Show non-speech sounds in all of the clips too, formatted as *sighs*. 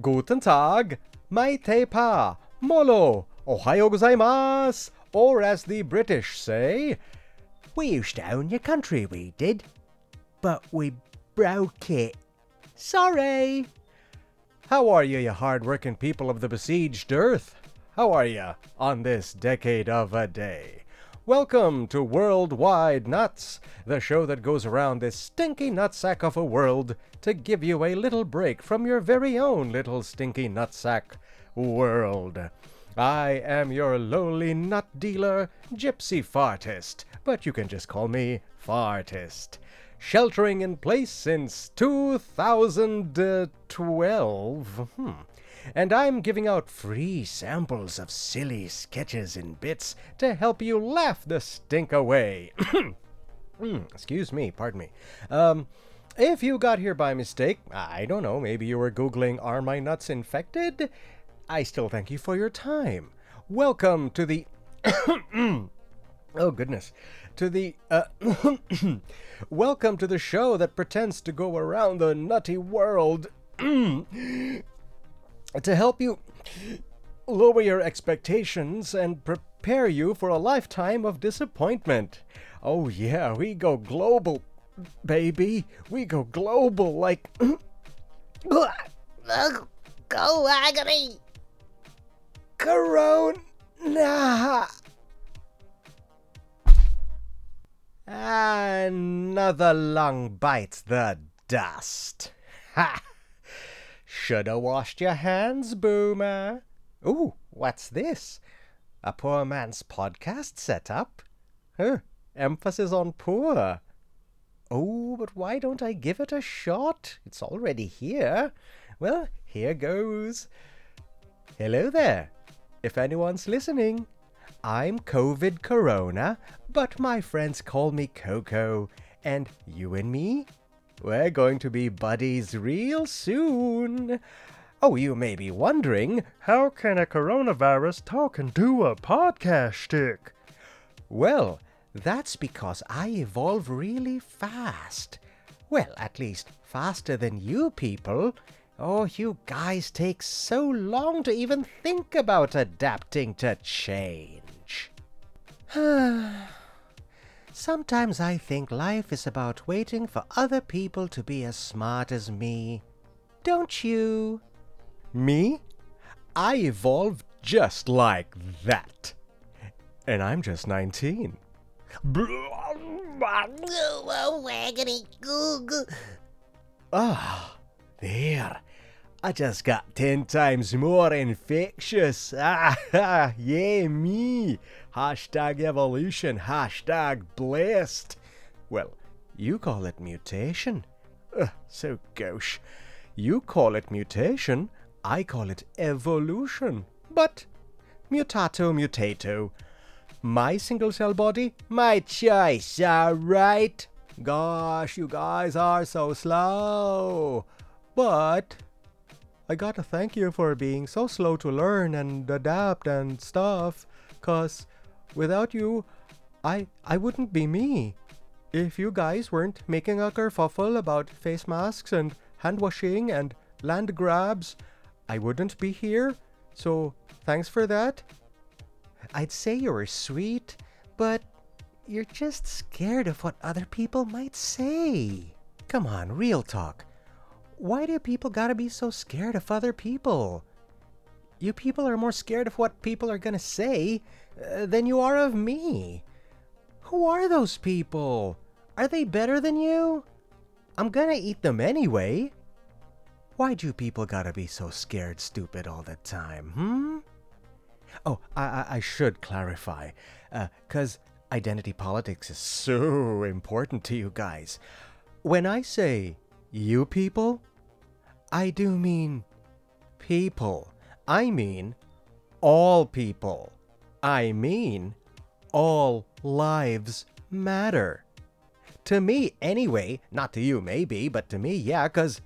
Guten Tag, Maite Pa, Molo, Ohayo gozaimasu, or as the British say, We used to own your country, we did. But we broke it. Sorry. How are you, you hard-working people of the besieged earth? How are you on this decade of a day? Welcome to Worldwide Nuts, the show that goes around this stinky nutsack of a world to give you a little break from your very own little stinky nutsack world. I am your lowly nut dealer, Gypsy Fartist, but you can just call me Fartist. Sheltering in place since 2012. Hmm and I'm giving out free samples of silly sketches and bits to help you laugh the stink away. *clears throat* mm, excuse me, pardon me. Um, if you got here by mistake, I don't know, maybe you were Googling, Are My Nuts Infected? I still thank you for your time. Welcome to the. *coughs* oh, goodness. To the. Uh, *coughs* welcome to the show that pretends to go around the nutty world *clears throat* to help you lower your expectations and prepare you for a lifetime of disappointment. Oh, yeah, we go global, baby. We go global like. *coughs* go agony! Corona! Another lung bites the dust. Ha! Shoulda washed your hands, Boomer. Ooh, what's this? A poor man's podcast setup? Huh, emphasis on poor. Oh, but why don't I give it a shot? It's already here. Well, here goes. Hello there. If anyone's listening, I'm COVID Corona, but my friends call me Coco, and you and me, we're going to be buddies real soon. Oh, you may be wondering, how can a coronavirus talk and do a podcast stick? Well, that's because I evolve really fast. Well, at least faster than you people. Oh, you guys take so long to even think about adapting to change. *sighs* *sighs* *sighs* Sometimes I think life is about waiting for other people to be as smart as me. Don't you? Me? I evolved just like that. And I'm just 19. Ah, there. I just got 10 times more infectious. *laughs* Ah, yeah, me. Hashtag evolution. Hashtag blessed. Well, you call it mutation. Ugh, so gauche. You call it mutation. I call it evolution. But mutato mutato. My single cell body, my choice, alright? Gosh, you guys are so slow. But I gotta thank you for being so slow to learn and adapt and stuff, cause without you, I I wouldn't be me. If you guys weren't making a kerfuffle about face masks and hand washing and land grabs, I wouldn't be here. So thanks for that. I'd say you're sweet, but you're just scared of what other people might say. Come on, real talk. Why do people gotta be so scared of other people? You people are more scared of what people are gonna say uh, than you are of me. Who are those people? Are they better than you? I'm gonna eat them anyway. Why do people gotta be so scared stupid all the time, hmm? Oh, I, I, I should clarify, because uh, identity politics is so important to you guys. When I say you people? I do mean people. I mean all people. I mean all lives matter. To me, anyway. Not to you, maybe, but to me, yeah, because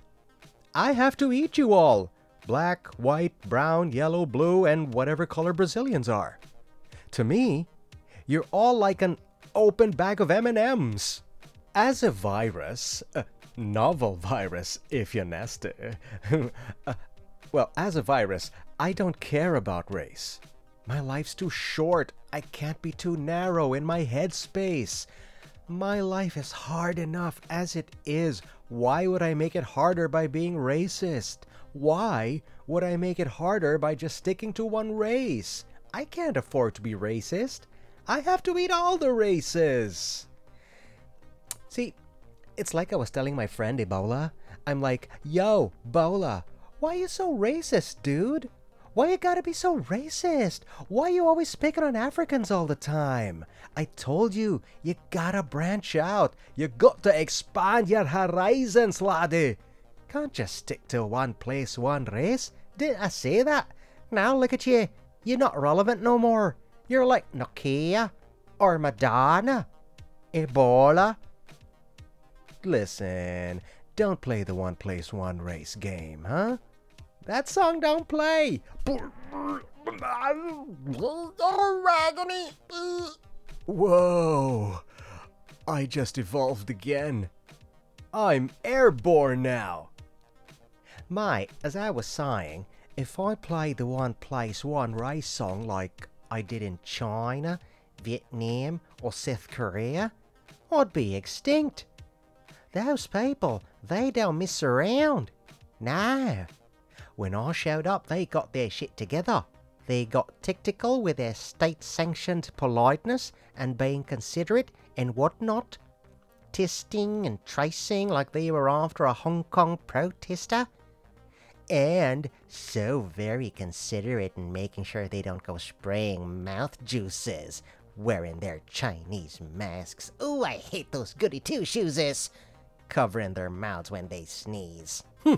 I have to eat you all. Black, white, brown, yellow, blue, and whatever color Brazilians are. To me, you're all like an open bag of M&Ms. As a virus, a novel virus, if you're nasty. *laughs* Uh, well, as a virus, I don't care about race. My life's too short. I can't be too narrow in my headspace. My life is hard enough as it is. Why would I make it harder by being racist? Why would I make it harder by just sticking to one race? I can't afford to be racist. I have to eat all the races. See, it's like I was telling my friend Ebola. I'm like, yo, Bola, why you so racist, dude? Why you gotta be so racist? Why you always picking on Africans all the time? I told you, you gotta branch out. You got to expand your horizons, laddie. Can't just stick to one place, one race. Didn't I say that? Now look at you. You're not relevant no more. You're like Nokia or Madonna, Ebola. Listen, don't play the one place, one race game, huh? That song don't play. Whoa! I just evolved again. I'm airborne now. My, as I was saying, if I play the one place, one race song like I did in China, Vietnam, or South Korea, I'd be extinct. Those people, they don't mess around. No. When I showed up, they got their shit together. They got tactical with their state sanctioned politeness and being considerate and whatnot. Testing and tracing like they were after a Hong Kong protester. And so very considerate in making sure they don't go spraying mouth juices wearing their Chinese masks. Ooh, I hate those goody two shoeses covering their mouths when they sneeze. Hmm.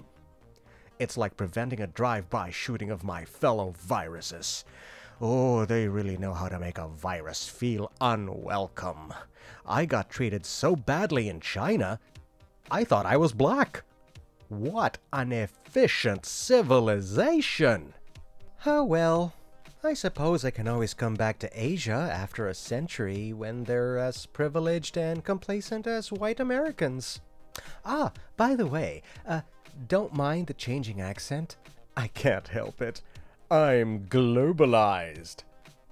It's like preventing a drive by shooting of my fellow viruses. Oh, they really know how to make a virus feel unwelcome. I got treated so badly in China, I thought I was black. What an efficient civilization! Oh well, I suppose I can always come back to Asia after a century when they're as privileged and complacent as white Americans. Ah, by the way, uh, don't mind the changing accent. I can't help it. I'm globalized.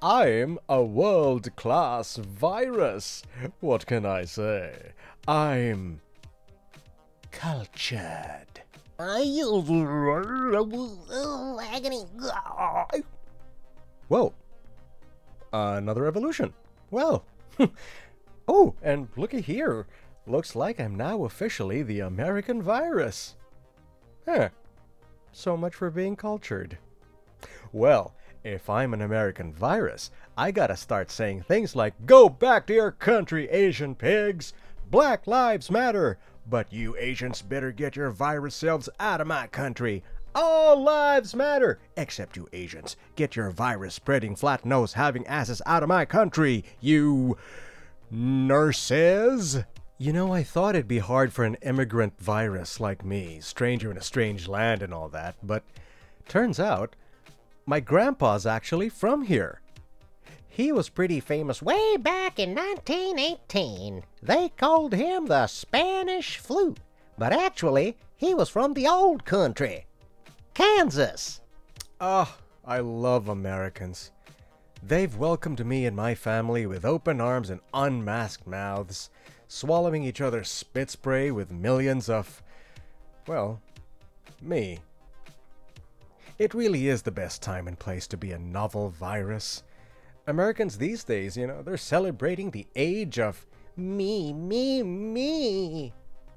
I'm a world class virus. What can I say? I'm cultured. Agony. Whoa. Another evolution. Well. *laughs* oh, and looky here. Looks like I'm now officially the American virus. Huh. So much for being cultured. Well, if I'm an American virus, I gotta start saying things like, Go back to your country, Asian pigs! Black Lives Matter! But you Asians better get your virus selves out of my country! All lives matter! Except you Asians. Get your virus spreading, flat nose having asses out of my country, you. nurses! You know, I thought it'd be hard for an immigrant virus like me, stranger in a strange land and all that, but turns out my grandpa's actually from here. He was pretty famous way back in 1918. They called him the Spanish flu, but actually, he was from the old country, Kansas. Ah, I love Americans. They've welcomed me and my family with open arms and unmasked mouths, swallowing each other's spit spray with millions of, well, me. It really is the best time and place to be a novel virus. Americans these days, you know, they're celebrating the age of me, me, me.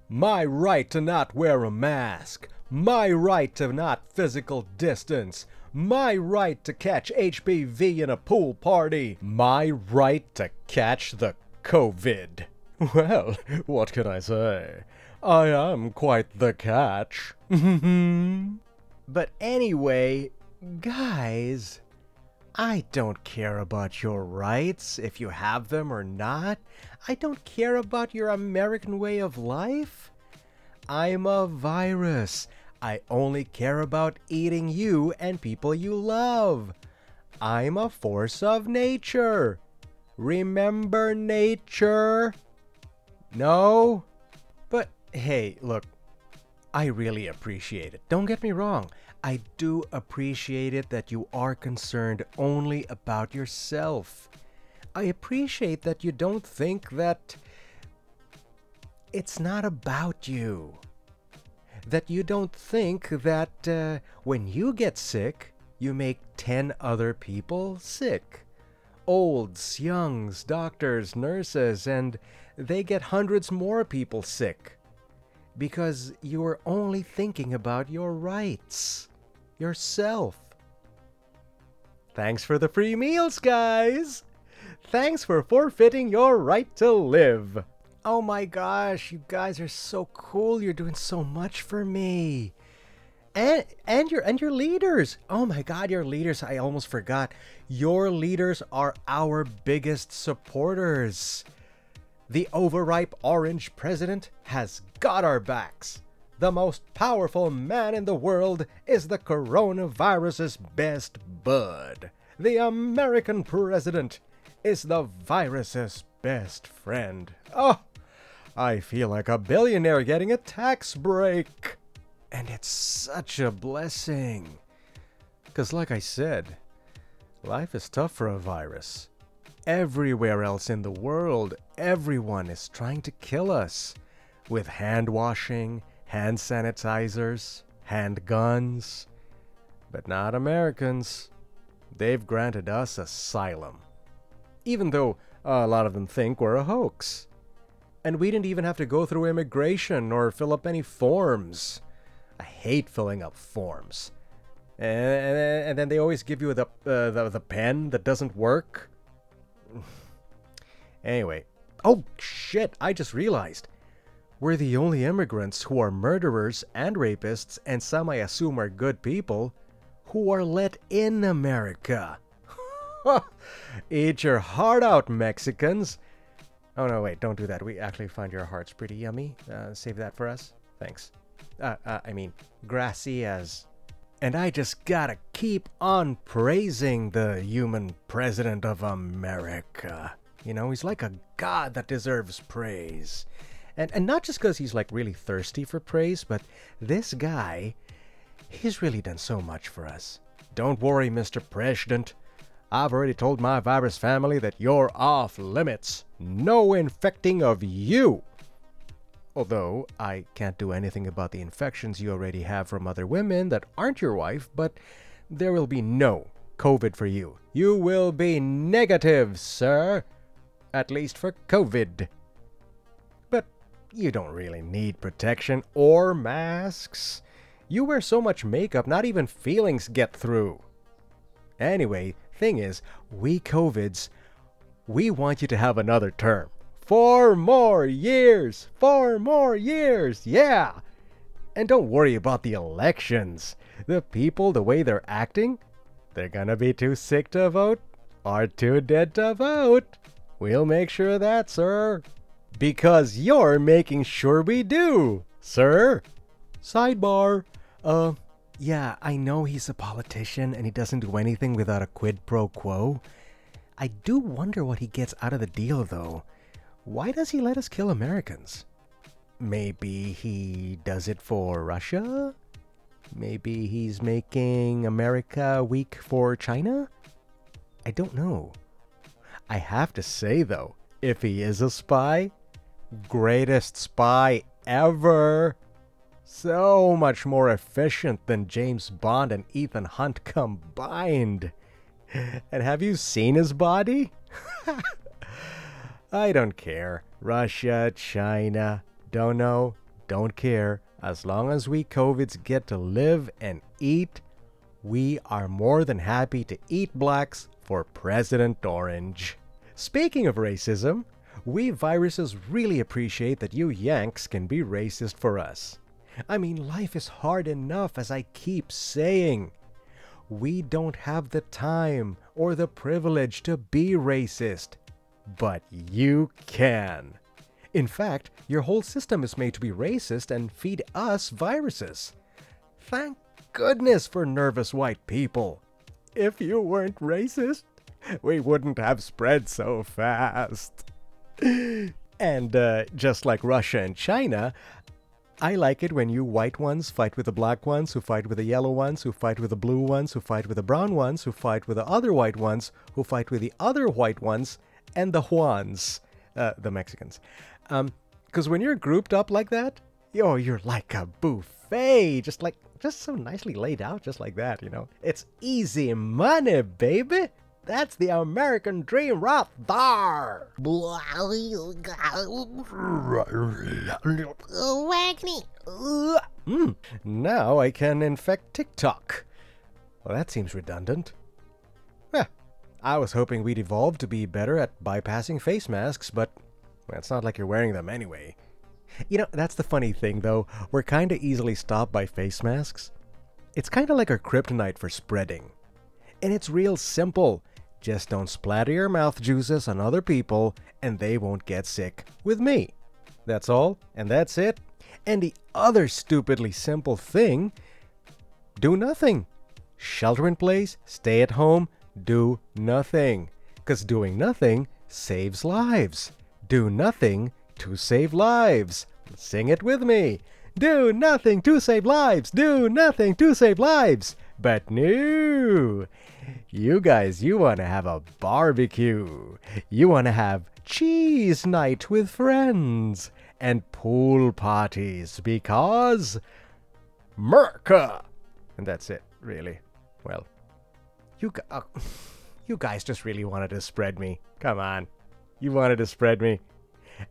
My right to not wear a mask. My right to not physical distance. My right to catch HPV in a pool party. My right to catch the COVID. Well, what can I say? I am quite the catch. but anyway, guys, I don't care about your rights, if you have them or not. I don't care about your American way of life. I'm a virus. I only care about eating you and people you love. I'm a force of nature. Remember nature? No? But hey, look, I really appreciate it. Don't get me wrong. I do appreciate it that you are concerned only about yourself. I appreciate that you don't think that it's not about you. That you don't think that uh, when you get sick, you make 10 other people sick. Olds, youngs, doctors, nurses, and they get hundreds more people sick. Because you are only thinking about your rights, yourself. Thanks for the free meals, guys! Thanks for forfeiting your right to live. Oh my gosh, you guys are so cool. You're doing so much for me. And and your and your leaders. Oh my god, your leaders. I almost forgot. Your leaders are our biggest supporters. The overripe orange president has got our backs. The most powerful man in the world is the coronavirus's best bud. The American president is the virus's best friend. Oh, I feel like a billionaire getting a tax break. And it's such a blessing. Because, like I said, life is tough for a virus. Everywhere else in the world, everyone is trying to kill us with hand washing, hand sanitizers, hand guns. But not Americans. They've granted us asylum even though a lot of them think we're a hoax. And we didn't even have to go through immigration or fill up any forms. I hate filling up forms. And, and then they always give you the, uh, the, the pen that doesn't work. *laughs* anyway. Oh, shit, I just realized. We're the only immigrants who are murderers and rapists, and some I assume are good people, who are let in America. *laughs* Eat your heart out, Mexicans. Oh, no, wait, don't do that. We actually find your hearts pretty yummy. Uh, save that for us. Thanks. Uh, uh, I mean, gracias. And I just gotta keep on praising the human president of America. You know, he's like a god that deserves praise. And, and not just because he's like really thirsty for praise, but this guy, he's really done so much for us. Don't worry, Mr. President. I've already told my virus family that you're off limits. No infecting of you. Although I can't do anything about the infections you already have from other women that aren't your wife, but there will be no COVID for you. You will be negative, sir. At least for COVID. But you don't really need protection or masks. You wear so much makeup, not even feelings get through. Anyway, thing is, we COVIDs, we want you to have another term. Four more years! Four more years! Yeah! And don't worry about the elections. The people, the way they're acting, they're gonna be too sick to vote or too dead to vote. We'll make sure of that, sir. Because you're making sure we do, sir. Sidebar. Uh, yeah, I know he's a politician and he doesn't do anything without a quid pro quo. I do wonder what he gets out of the deal, though. Why does he let us kill Americans? Maybe he does it for Russia? Maybe he's making America weak for China? I don't know. I have to say, though, if he is a spy, greatest spy ever. So much more efficient than James Bond and Ethan Hunt combined. And have you seen his body? *laughs* I don't care. Russia, China, don't know, don't care. As long as we COVIDs get to live and eat, we are more than happy to eat blacks for President Orange. Speaking of racism, we viruses really appreciate that you Yanks can be racist for us. I mean, life is hard enough, as I keep saying. We don't have the time or the privilege to be racist. But you can. In fact, your whole system is made to be racist and feed us viruses. Thank goodness for nervous white people. If you weren't racist, we wouldn't have spread so fast. and uh, just like Russia and China, I like it when you white ones fight with the black ones, who fight with the yellow ones, who fight with the blue ones, who fight with the brown ones, who fight with the other white ones, who fight with the other white ones, and the Juans, uh, the Mexicans. Because when you're grouped up like that, yo, you're like a buffet, just like just so nicely laid out, just like that. You know, it's easy money, baby. That's the American dream right there. Hmm. Now I can infect TikTok. Well, that seems redundant. Yeah, I was hoping we'd evolve to be better at bypassing face masks, but well, it's not like you're wearing them anyway. You know, that's the funny thing, though. We're kinda easily stopped by face masks. It's kinda like our kryptonite for spreading. And it's real simple. Just don't splatter your mouth juices on other people, and they won't get sick with me. That's all, and that's it. And the other stupidly simple thing do nothing. Shelter in place, stay at home, do nothing. Because doing nothing saves lives. Do nothing to save lives. Sing it with me. Do nothing to save lives. Do nothing to save lives. But no. You guys, you want to have a barbecue. You want to have cheese night with friends and pool parties because Merca. And that's it, really. Well, you uh, *laughs* you guys just really wanted to spread me. Come on. You wanted to spread me.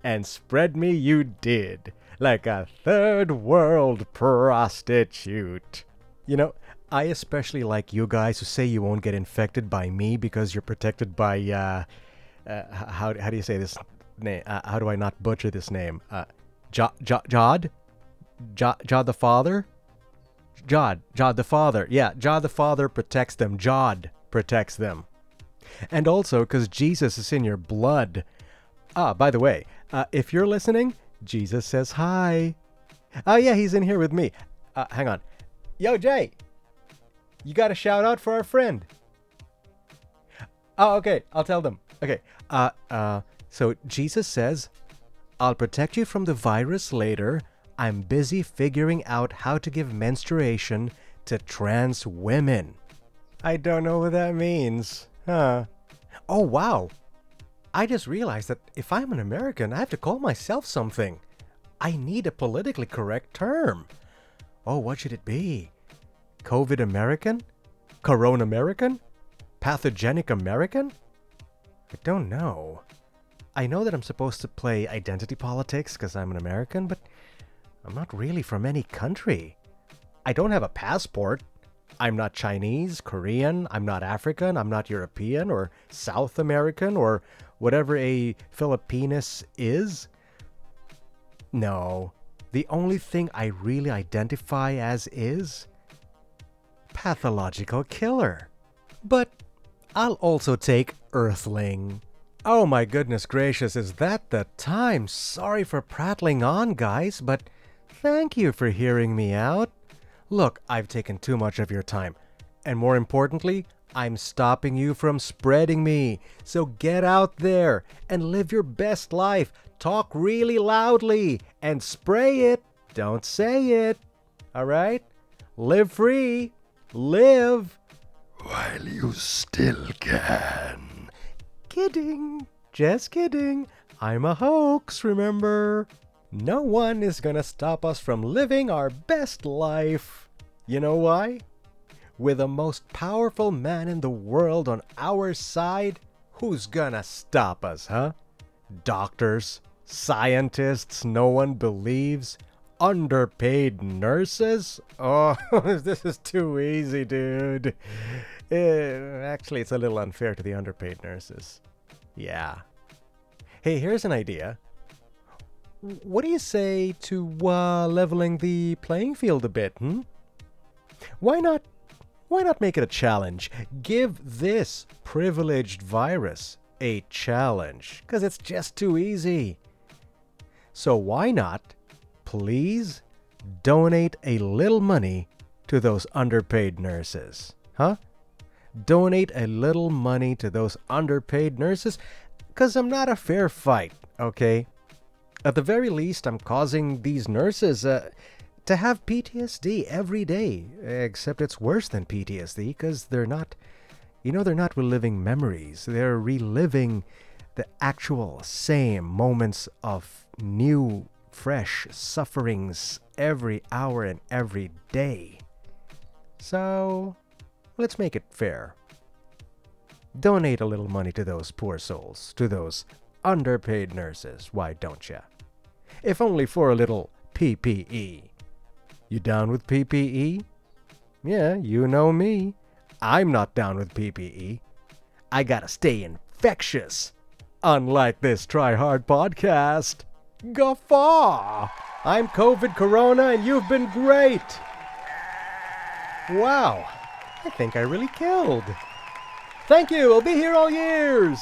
And spread me you did, like a third world prostitute. You know, I especially like you guys who say you won't get infected by me because you're protected by, uh, uh how, how do you say this name? Uh, how do I not butcher this name? Uh, Jo- Jo- Jod? Jo- Jod the Father? Jod, Jod the Father. Yeah, Jod the Father protects them. Jod protects them. And also because Jesus is in your blood. Ah, by the way, uh, if you're listening, Jesus says hi. Oh, yeah, he's in here with me. Uh, hang on. Yo, Jay, you got a shout out for our friend. Oh, okay, I'll tell them. Okay, uh, uh, so Jesus says, I'll protect you from the virus later. I'm busy figuring out how to give menstruation to trans women. I don't know what that means. Huh. Oh, wow. I just realized that if I'm an American, I have to call myself something. I need a politically correct term. Oh, what should it be? COVID American? Corona American? Pathogenic American? I don't know. I know that I'm supposed to play identity politics because I'm an American, but I'm not really from any country. I don't have a passport. I'm not Chinese, Korean, I'm not African, I'm not European or South American or whatever a Filipinus is. No, the only thing I really identify as is pathological killer. But I'll also take Earthling. Oh my goodness gracious, is that the time? Sorry for prattling on, guys, but thank you for hearing me out. Look, I've taken too much of your time. And more importantly, I'm stopping you from spreading me. So get out there and live your best life. Talk really loudly and spray it. Don't say it. All right? Live free. Live. While you still can. Kidding. Just kidding. I'm a hoax, remember? No one is gonna stop us from living our best life. You know why? With the most powerful man in the world on our side, who's gonna stop us, huh? Doctors, scientists no one believes, underpaid nurses? Oh, *laughs* this is too easy, dude. Eh, actually, it's a little unfair to the underpaid nurses. Yeah. Hey, here's an idea. What do you say to uh, leveling the playing field a bit, hmm? Why not why not make it a challenge? Give this privileged virus a challenge cuz it's just too easy. So why not please donate a little money to those underpaid nurses? Huh? Donate a little money to those underpaid nurses cuz I'm not a fair fight, okay? At the very least, I'm causing these nurses uh, to have PTSD every day. Except it's worse than PTSD because they're not, you know, they're not reliving memories. They're reliving the actual same moments of new, fresh sufferings every hour and every day. So, let's make it fair. Donate a little money to those poor souls, to those underpaid nurses, why don't ya? If only for a little PPE. You down with PPE? Yeah, you know me. I'm not down with PPE. I gotta stay infectious. Unlike this Try Hard podcast. Guffaw! I'm COVID Corona and you've been great! Wow, I think I really killed. Thank you, I'll be here all years!